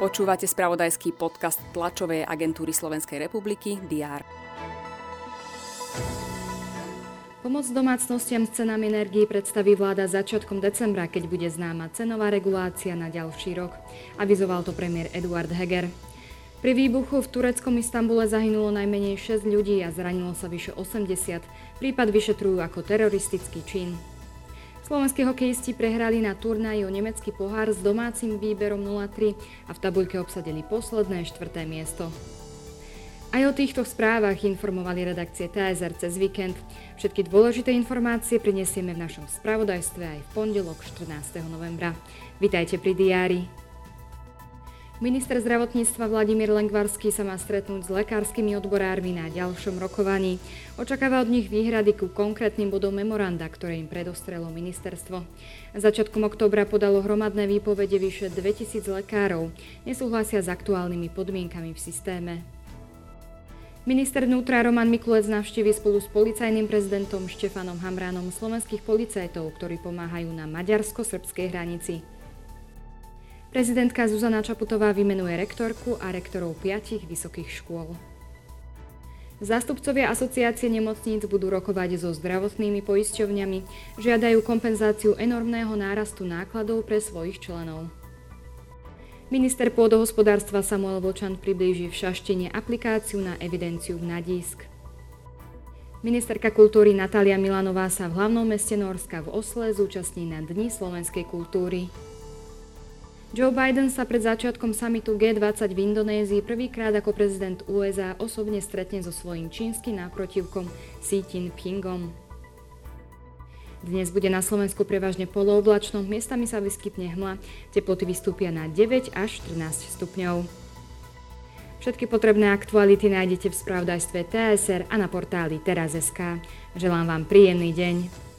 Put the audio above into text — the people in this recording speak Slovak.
Počúvate spravodajský podcast tlačovej agentúry Slovenskej republiky DR. Pomoc domácnostiam s cenami energii predstaví vláda začiatkom decembra, keď bude známa cenová regulácia na ďalší rok. Avizoval to premiér Eduard Heger. Pri výbuchu v tureckom Istambule zahynulo najmenej 6 ľudí a zranilo sa vyše 80. Prípad vyšetrujú ako teroristický čin. Slovenskí hokejisti prehrali na turnaji o nemecký pohár s domácim výberom 0-3 a v tabuľke obsadili posledné štvrté miesto. Aj o týchto správach informovali redakcie TSR cez víkend. Všetky dôležité informácie prinesieme v našom spravodajstve aj v pondelok 14. novembra. Vitajte pri diári. Minister zdravotníctva Vladimír Lengvarský sa má stretnúť s lekárskymi odborármi na ďalšom rokovaní. Očakáva od nich výhrady ku konkrétnym bodom memoranda, ktoré im predostrelo ministerstvo. Začiatkom októbra podalo hromadné výpovede vyše 2000 lekárov. Nesúhlasia s aktuálnymi podmienkami v systéme. Minister vnútra Roman Mikulec navštívi spolu s policajným prezidentom Štefanom Hamránom slovenských policajtov, ktorí pomáhajú na maďarsko-srbskej hranici. Prezidentka Zuzana Čaputová vymenuje rektorku a rektorov piatich vysokých škôl. Zástupcovia asociácie nemocníc budú rokovať so zdravotnými poisťovňami, žiadajú kompenzáciu enormného nárastu nákladov pre svojich členov. Minister pôdohospodárstva Samuel Vočan priblíži v Šaštine aplikáciu na evidenciu na disk. Ministerka kultúry Natália Milanová sa v hlavnom meste Norska v Osle zúčastní na Dni slovenskej kultúry. Joe Biden sa pred začiatkom samitu G20 v Indonézii prvýkrát ako prezident USA osobne stretne so svojím čínskym náprotivkom Xi Jinpingom. Dnes bude na Slovensku prevažne polooblačno, miestami sa vyskytne hmla, teploty vystúpia na 9 až 14 stupňov. Všetky potrebné aktuality nájdete v spravodajstve TSR a na portáli teraz.sk. Želám vám príjemný deň.